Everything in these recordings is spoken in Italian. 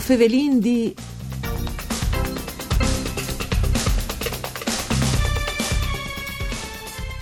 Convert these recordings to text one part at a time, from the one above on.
Fevelin di...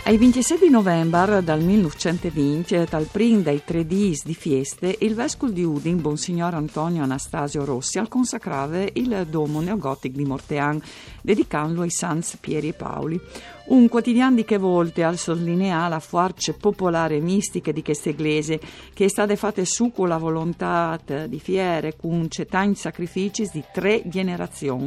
Ai 26 di novembre del 1920, dal prim dei tre dis di feste, il vescovo di Udin, Monsignor Antonio Anastasio Rossi, al consacrave il domo neogotico di Mortean, dedicandolo ai Sans Pieri e Paoli. Un quotidiano di che volte al sottolineare la forza popolare e mistica di questa iglesia, che è stata fatta su con la volontà di fiere, con tanti sacrifici di tre generazioni.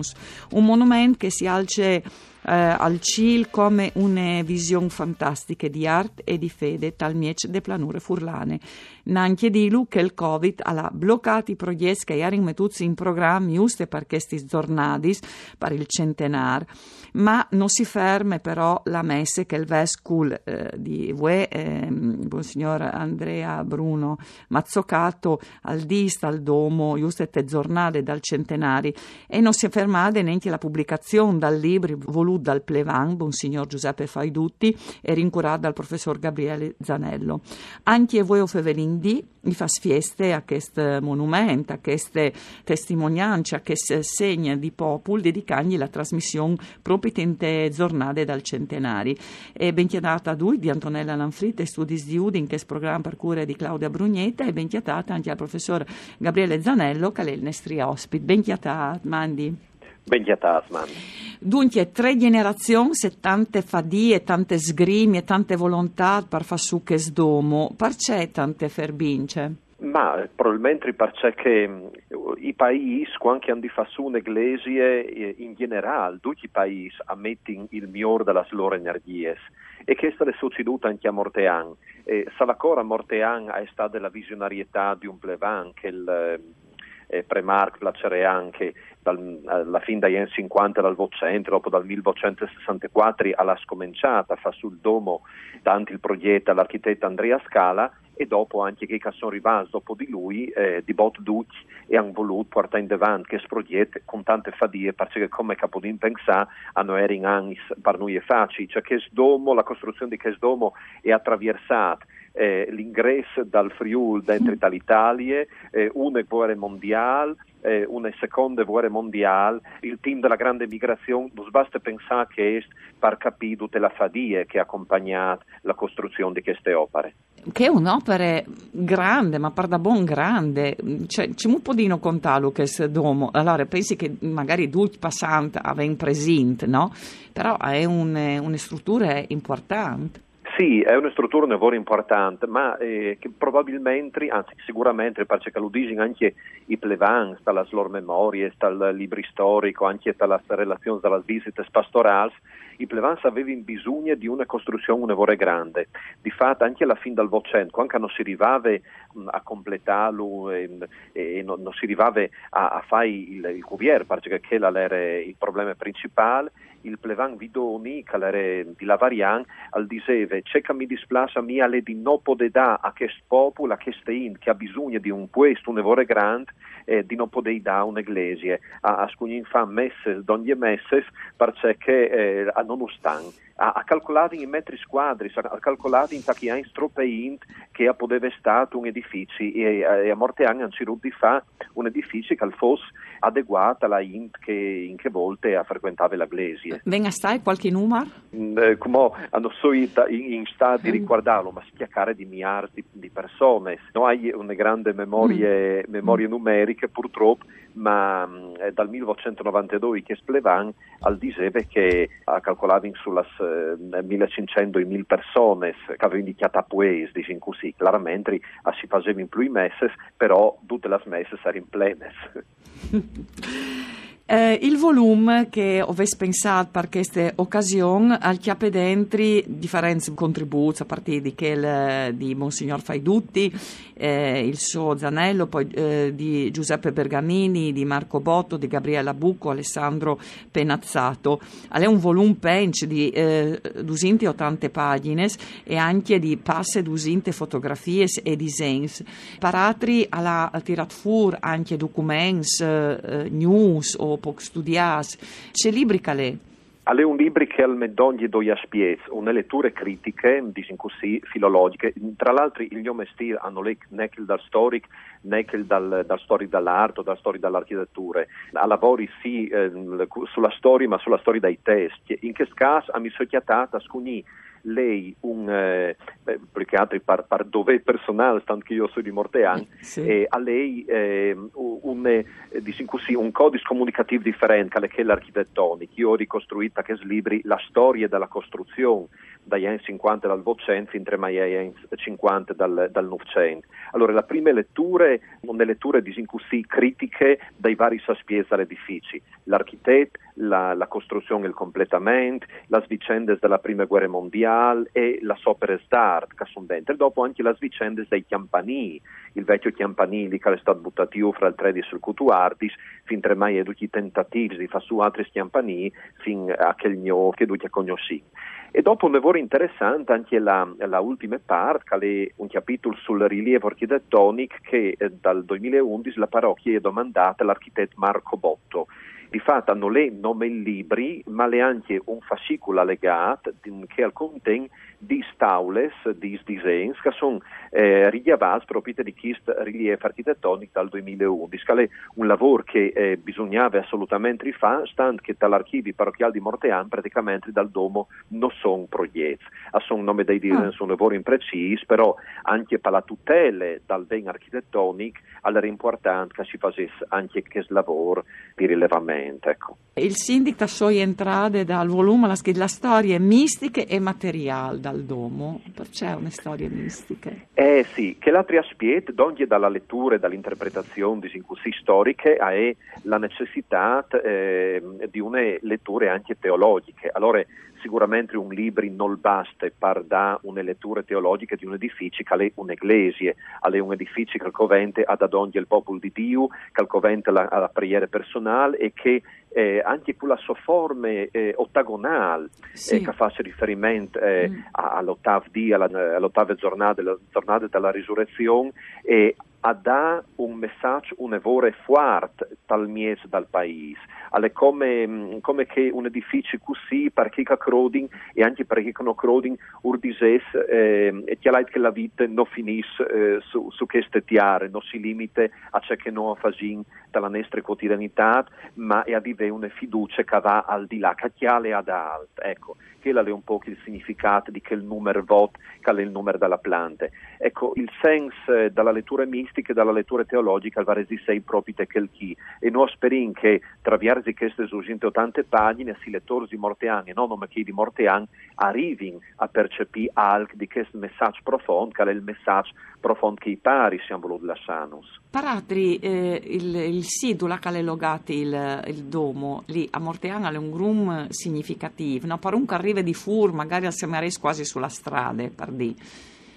Un monumento che si alce eh, al CIL come una visione fantastica di arte e di fede tal miec de planure furlane. Nanche di lu che il Covid ha bloccato i progetti che erano mettuti in programma giusto per questi giornati, per il centenar, ma non si ferma però la messe che il vescovo eh, di Vue, eh, Monsignor Andrea Bruno Mazzocato, al dista, al domo, giusto te giornate dal centenari, e non si è fermata neanche la pubblicazione dal libro voluto dal Plevan, Monsignor Giuseppe Faidutti, e rincurato dal professor Gabriele Zanello. Anche voi, Fevelin D, mi fa fieste a questo monumento, a queste testimonianze, a questo segno di popolo, dedicandogli la trasmissione proprio in te giornate dal centenari. E ben chiamata a lui di Antonella Lanfritte, studi di Udin, che è il programma per cura di Claudia Brugnetta, e ben chiamata anche al professor Gabriele Zanello, che è il nostro ospite. Ben chiamata, Mandi. Ben chiatasman. Dunque, tre generazioni, se tante fadie, tante sgrimi e tante volontà per far su che sdomo, perché tante ferbince? Ma probabilmente perché che i paesi, quando hanno fatto su un'eglise in generale, tutti i paesi ammettono il migliore delle loro energie e questo è succeduto anche a Mortean. E Salacora Mortean è stata la visionarietà di un plevan che il eh, Premarc piacere anche dalla fine degli anni 50 dal Vocentro, dopo dal 1964 alla scominciata, fa sul domo tanto il progetto l'architetto Andrea Scala e dopo anche che sono rimasti dopo di lui eh, di bot duc e hanno voluto portare in avanti questo progetto con tante fadie perché come Capodin pensa hanno eri in anni per noi è facile. Cioè che domo la costruzione di questo domo è attraversata eh, l'ingresso dal Friul dentro l'Italia, eh, una guerra mondiale, eh, una seconda guerra mondiale, il team della grande migrazione, non basta pensare che è per capire tutte le fadie che ha accompagnato la costruzione di queste opere. Che è un'opera grande, ma per da buon grande, cioè, c'è un po' di contarlo che è domo, allora pensi che magari due passanti avevano presente, no? Però è un, una struttura importante. Sì, è una struttura un lavoro importante, ma eh, che probabilmente, anzi sicuramente, perché dicono anche i plevans, dalle loro memorie, dal libro storico, anche dalle relazioni dalle visite pastorali, i plevans avevano bisogno di una costruzione un lavoro grande. Di fatto, anche alla fine del Vocento, quando non si arrivava a completarlo e, e non, non, si arrivava a, a fare il, il cuvier, perché quello era il problema principale, il plevan vidoni, che era di Lavarian, al diceva, c'è che mi displace a mia le di non poter dare a questo popolo, a questo in, che ha bisogno di un questo, un lavoro grande, eh, di non poter dare un'eglise. A, a scugnin fa messe, ogni messe, perché eh, nonostante a, a calcolare in metri squadri, a calcolare in tacchiani stropeint che poteva stato un edificio e, e a morte anni cercato di fare un edificio che fosse adeguato alla int che in che volte ha frequentato la Glesie. Venga stai qualche numero? Mm, eh, come hanno so in, in stato di mm. riguardarlo, ma schiaccare di miliardi di, persone. Non hai una grande memorie, mm. memorie numeriche purtroppo, ma dal 1992 che Splevan al diceva che ha calcolato sulle eh, 1500 e 1000 persone che avevano indicato a Pues, diciamo così, chiaramente si facevano più i messe, però tutte le messe erano plene. Eh, il volume che avessi pensato per queste occasioni al chiappe dentri differenti contributi a partire di quel di Monsignor Faidutti, eh, il suo Zanello, poi eh, di Giuseppe Bergamini, di Marco Botto, di Gabriella Bucco, Alessandro Penazzato. È un volume pench di eh, 280 pagine e anche di passe 200 fotografie e disegni. Paratri alla tirat fuori anche documenti, eh, news o poc studiati. C'è libri calè? Alle un libro che al medogli do spiez, una letture critiche, disin così, filologiche, tra l'altro il mio mestiere hanno letto neanche dal storic, neanche dal, dal storic dall'arte dal storic dall'architettura, a lavori sì eh, sulla storia ma sulla storia dei testi, in che caso mi sono chiatata scugni lei un eh, altro per, per dove personale, tanto che io sono di Mortean, sì. eh, a lei eh, un, eh, così, un codice comunicativo differente che è l'architettonico. Io ho ricostruito che slibri la storia della costruzione dagli anni 50 dal Vocento fino agli anni 50 dal, dal Novecento. Allora, la prima lettura sono letture così, critiche dai vari saspiesi dell'edificio, l'architetto, la, la costruzione e il completamento, le vicende della prima guerra mondiale e la opere d'arte che sono dentro, e dopo anche le vicende dei campanili, il vecchio campanile che è stato buttato fra il 13 sul Cutuardis, fin tre mai tutti i tentativi di fare su altri campanili, fin a quel mio che tutti conosci. E dopo un lavoro interessante anche la, la ultima parte, che è un capitolo sul rilievo architettonico che eh, dal 2011 la parrocchia è domandata all'architetto Marco Botto di fatto hanno le nome libri, ma le anche un fascicolo allegato che contiene di staules, di disegni che sono eh, richiavati proprio di questo rilievo architettonico dal 2011, che è un lavoro che eh, bisognava assolutamente fare, stando che dall'archivio parrocchiale di Mortean praticamente dal domo non sono proietti. Sono nome dei disegni, ah. sono lavori imprecisi, però anche per la tutela dal bene architettonico è importante che si facesse anche questo lavoro di rilevamento. Ecco. Il sindaco sue entrate dal volume la, storie mistiche e materiali dal domo, c'è una storia mistica. Eh sì, che l'altri aspetti, donde dalla lettura e dall'interpretazione di così storiche, è la necessità eh, di una letture anche teologiche. Allora, sicuramente un libro non basta per dare una lettura teologica di un edificio che è un'eglise, è un edificio che il covente ha da donde il popolo di Dio, che il covente la, la preghiera personale e che eh, anche con la sua forma eh, ottagonale sì. eh, che fa riferimento eh, mm. all'ottava alla, all'ottava giornata, giornata della risurrezione e a dare un messaggio un evore forte dal mese dal paese. Alle come, mm, come che un edificio così, perché che croding e anche perché che non croding urdises eh, e chiaramente che la vita non finisce eh, su, su queste tiare, non si limita a ciò che non fa dalla nostra quotidianità, ma è a vivere una fiducia che va al di là, che chiale ad alto. Ecco, che è un po' il significato di quel numero vot, che è il numero della planta. Ecco, il senso eh, dalla lettura mistica e dalla lettura teologica va resi sei proprio te quel chi. E noi speriamo che, attraverso queste 280 pagine, si lettori di Mortean e non chi di Mortean arrivino a percepire alc di questo messaggio profondo, che è il messaggio profondo che i pari siamo voluti lasciarnos. Paratri, eh, il, il Sidula che è logato il, il, domo, lì a Mortean è un grum significativo, no? per un che arriva di fur, magari al Semeres quasi sulla strada, per dire.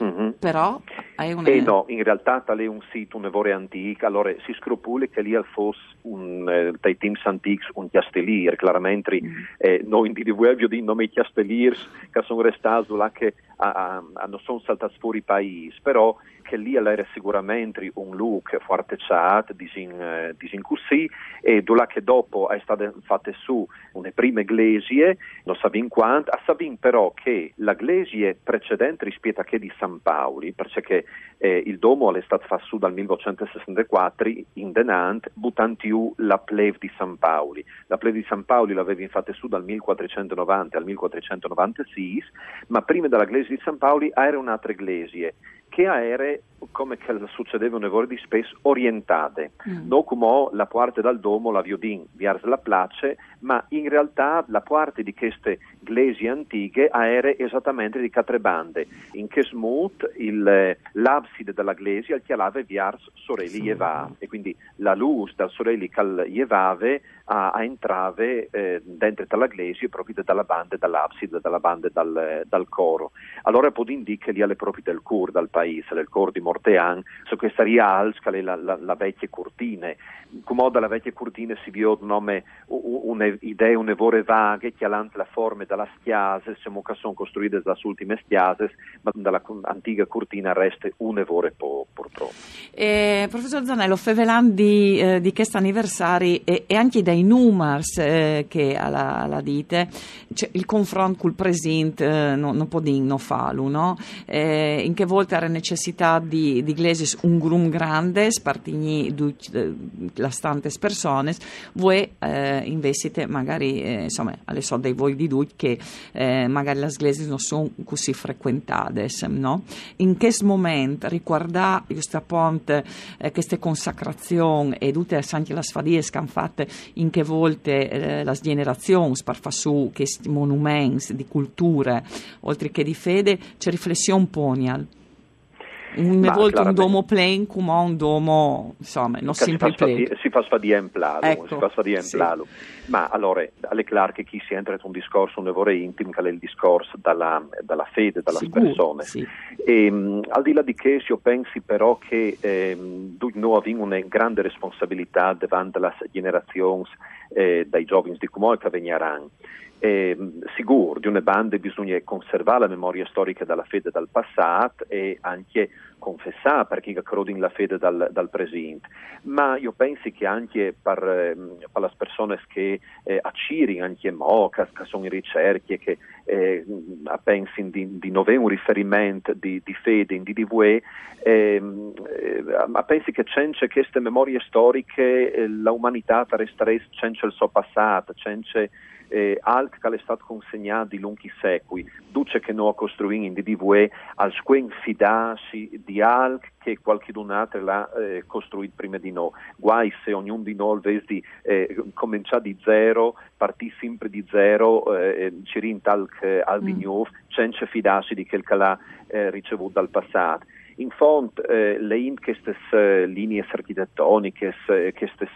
Mm-hmm. Però una... Eh no, in realtà tale è un sito, un evore antico, allora si scrupule che lì fosse un, eh, dai teams antichi un chiastellier, chiaramente mm. eh, noi individuiamo di nome chiastelliers che sono restati là che hanno sono saltati fuori paese, però che lì era sicuramente un look forte chat, disin, eh, disin così, e là che dopo è state fatte su le prime iglesie, non sappiamo quanto, a sappiamo però che l'iglesia precedente rispetto a che di San Paoli, perché eh, il domo è stato fatto su dal 1964 in Denant, buttando la pleve di San Paoli. La pleve di San Paoli l'aveva fatta su dal 1490 al 1496, ma prima della iglesia di San Paoli era un'altra iglesia che era come succedeva un lavoro di spesso orientate, mm. non come la parte dal domo la viodin verso la place, ma in realtà la parte di queste glesi antiche era esattamente di quattro bande, in che smut il, l'abside della glesi al chialave verso Sorelli sì. Jeva, e quindi la luce dal Sorelli cal Jevave a, a entrare eh, dentro dalla glesi proprio dalla banda dall'abside, dalla banda dal, dal coro. Allora può indicare lì alle proprie del cur, dal paese, del cor di Morte Mortean, su questa che è la, la, la vecchia cortine. Come dalla vecchia cortine si vede un nome, un'idea, un'evore vaghe, che hanno la forma della stiase, siamo che sono costruite dalle ultime stiase, ma dalla antica cortina resta un'evore po, purtroppo. Eh, professor Zanello, fevelan di, eh, di questo anniversario e, e, anche dai numers eh, che alla, alla dite, cioè, il confronto col presente eh, non, non può non farlo, no? Eh, in che volte era necessità di, di Glesis un grum grande, spartigni eh, la stante persone, voi eh, investite magari, eh, insomma, alle so dei voi di lui che eh, magari le Glesis non sono così frequentate, no? In che momento riguarda questa ponte, eh, queste consacrazioni e tutte le sfadie che hanno fatto in che volte eh, la generazione per su questi monumenti di culture, oltre che di fede, c'è riflessione ponial. Una volta un domo plain come un domo, insomma, non sempre plain. Si fa sfadire in plalo, ecco, si fa sfadire in plalo. Sì. Ma allora, alle clar che chi si entra in un discorso, un lavoro intimo, che è il discorso dalla, dalla fede, dalla persone. Sì. E, um, al di là di che, io pensi però che eh, noi abbiamo una grande responsabilità davanti alle generazioni eh, dai giovani di come che veniranno eh, sicuro di una banda bisogna conservare la memoria storica della fede dal passato e anche confessare per chi crede in la fede dal, dal presente, ma io penso che anche per, eh, per le persone che eh, accirino anche mo, che, che, sono in ricerche, che eh, pensano di, di non avere un riferimento di, di fede in ehm, eh, ma penso che c'è queste memorie storiche, eh, l'umanità resterà c'è il suo passato, c'è eh, alt che è stato consegnato di lunghi secoli, duce che noi costruiamo in DDVE al squen fidarsi di alt che qualcun altro l'ha eh, costruito prima di noi. Guai se ognuno di noi avesse eh, cominciare di zero, partì sempre di zero, eh, ci rintal al di nuovo, senza fidarsi di quel che l'ha eh, ricevuto dal passato. In fondo, eh, le queste eh, linee architettoniche, queste,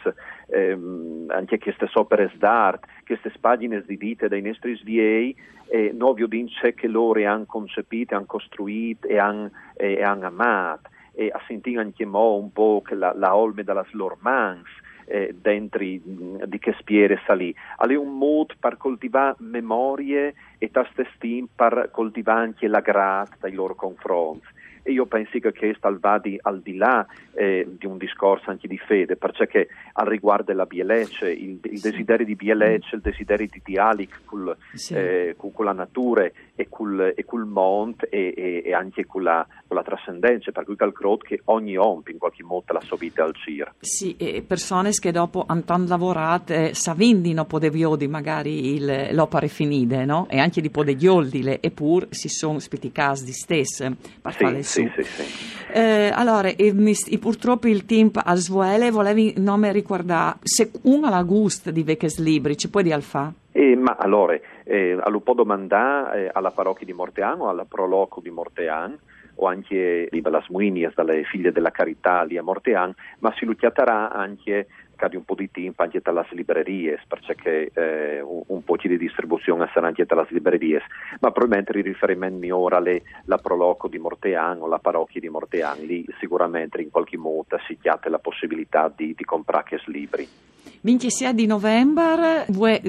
ehm, anche queste opere d'arte, queste pagine di vita dei nostri sviei, eh, noi dice che loro hanno concepito, hanno costruito e hanno, eh, han amato. E a sentire anche mo un po' la, la olme della Slormans, eh, dentro di che spiere salì. È un modo per coltivare memorie e tastestin per coltivare anche la grazia dai loro confronti e io penso che questo va di, al di là eh, di un discorso anche di fede, perché al riguardo della Bielecce, il, il sì. desiderio di Bielecce, il desiderio di dialogo con, sì. eh, con, con, la natura e col, e col mondo e, e, e, anche con la, con la trascendenza, per cui calcolo che ogni omp in qualche modo la sua vita al CIR. Sì, e persone che dopo hanno lavorato eh, savindino podeviodi magari il, l'opera finita, no? E anche di podeglioldi, eppure si sono spiticati di stesse per sì, fare sì, sì, sì. Eh, allora, purtroppo il tempo a svoele volevi nome ricordare se una la gusta di Veches Libri, ci puoi dire alfa? Eh, ma allora, eh, lo può domandare eh, alla parrocchia di Mortean o alla proloco di Mortean o anche di Belasmuinias, dalle figlie della carità lì a Mortean, ma si lucchiaterà anche cade un po' di tempo anche dalle librerie, perché eh, un, un, po' di distribuzione sarà anche dalle librerie, ma probabilmente il riferimento migliore alle la proloco di Mortean o la parrocchia di Mortean, lì sicuramente in qualche modo si chiate la possibilità di, di comprare questi libri. 26 di novembre,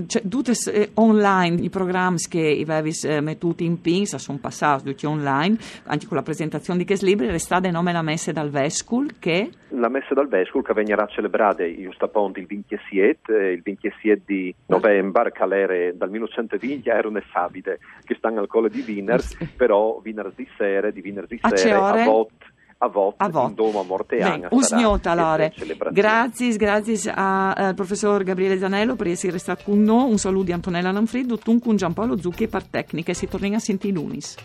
cioè, tutti eh, online i programmi che avevi eh, mettuti in pinza sono passati tutti online, anche con la presentazione di questi libri, restate nome la messa dal Vescul che... La messa dal Vescul che verrà celebrata giusto appunto il 27, eh, il 27 di novembre, che era dal 1920 era un sabide che stanno al colle di Wiener, però venerdì sera, di venerdì sera a, a volte a volte a volte. in Doma Morteana. Usgnota allora. Grazie, grazie al professor Gabriele Zanello per essere stato con noi. Un saluto di Antonella Lanfredo, un con Giampaolo Zucchi per tecniche. Si torna a sentire lunis.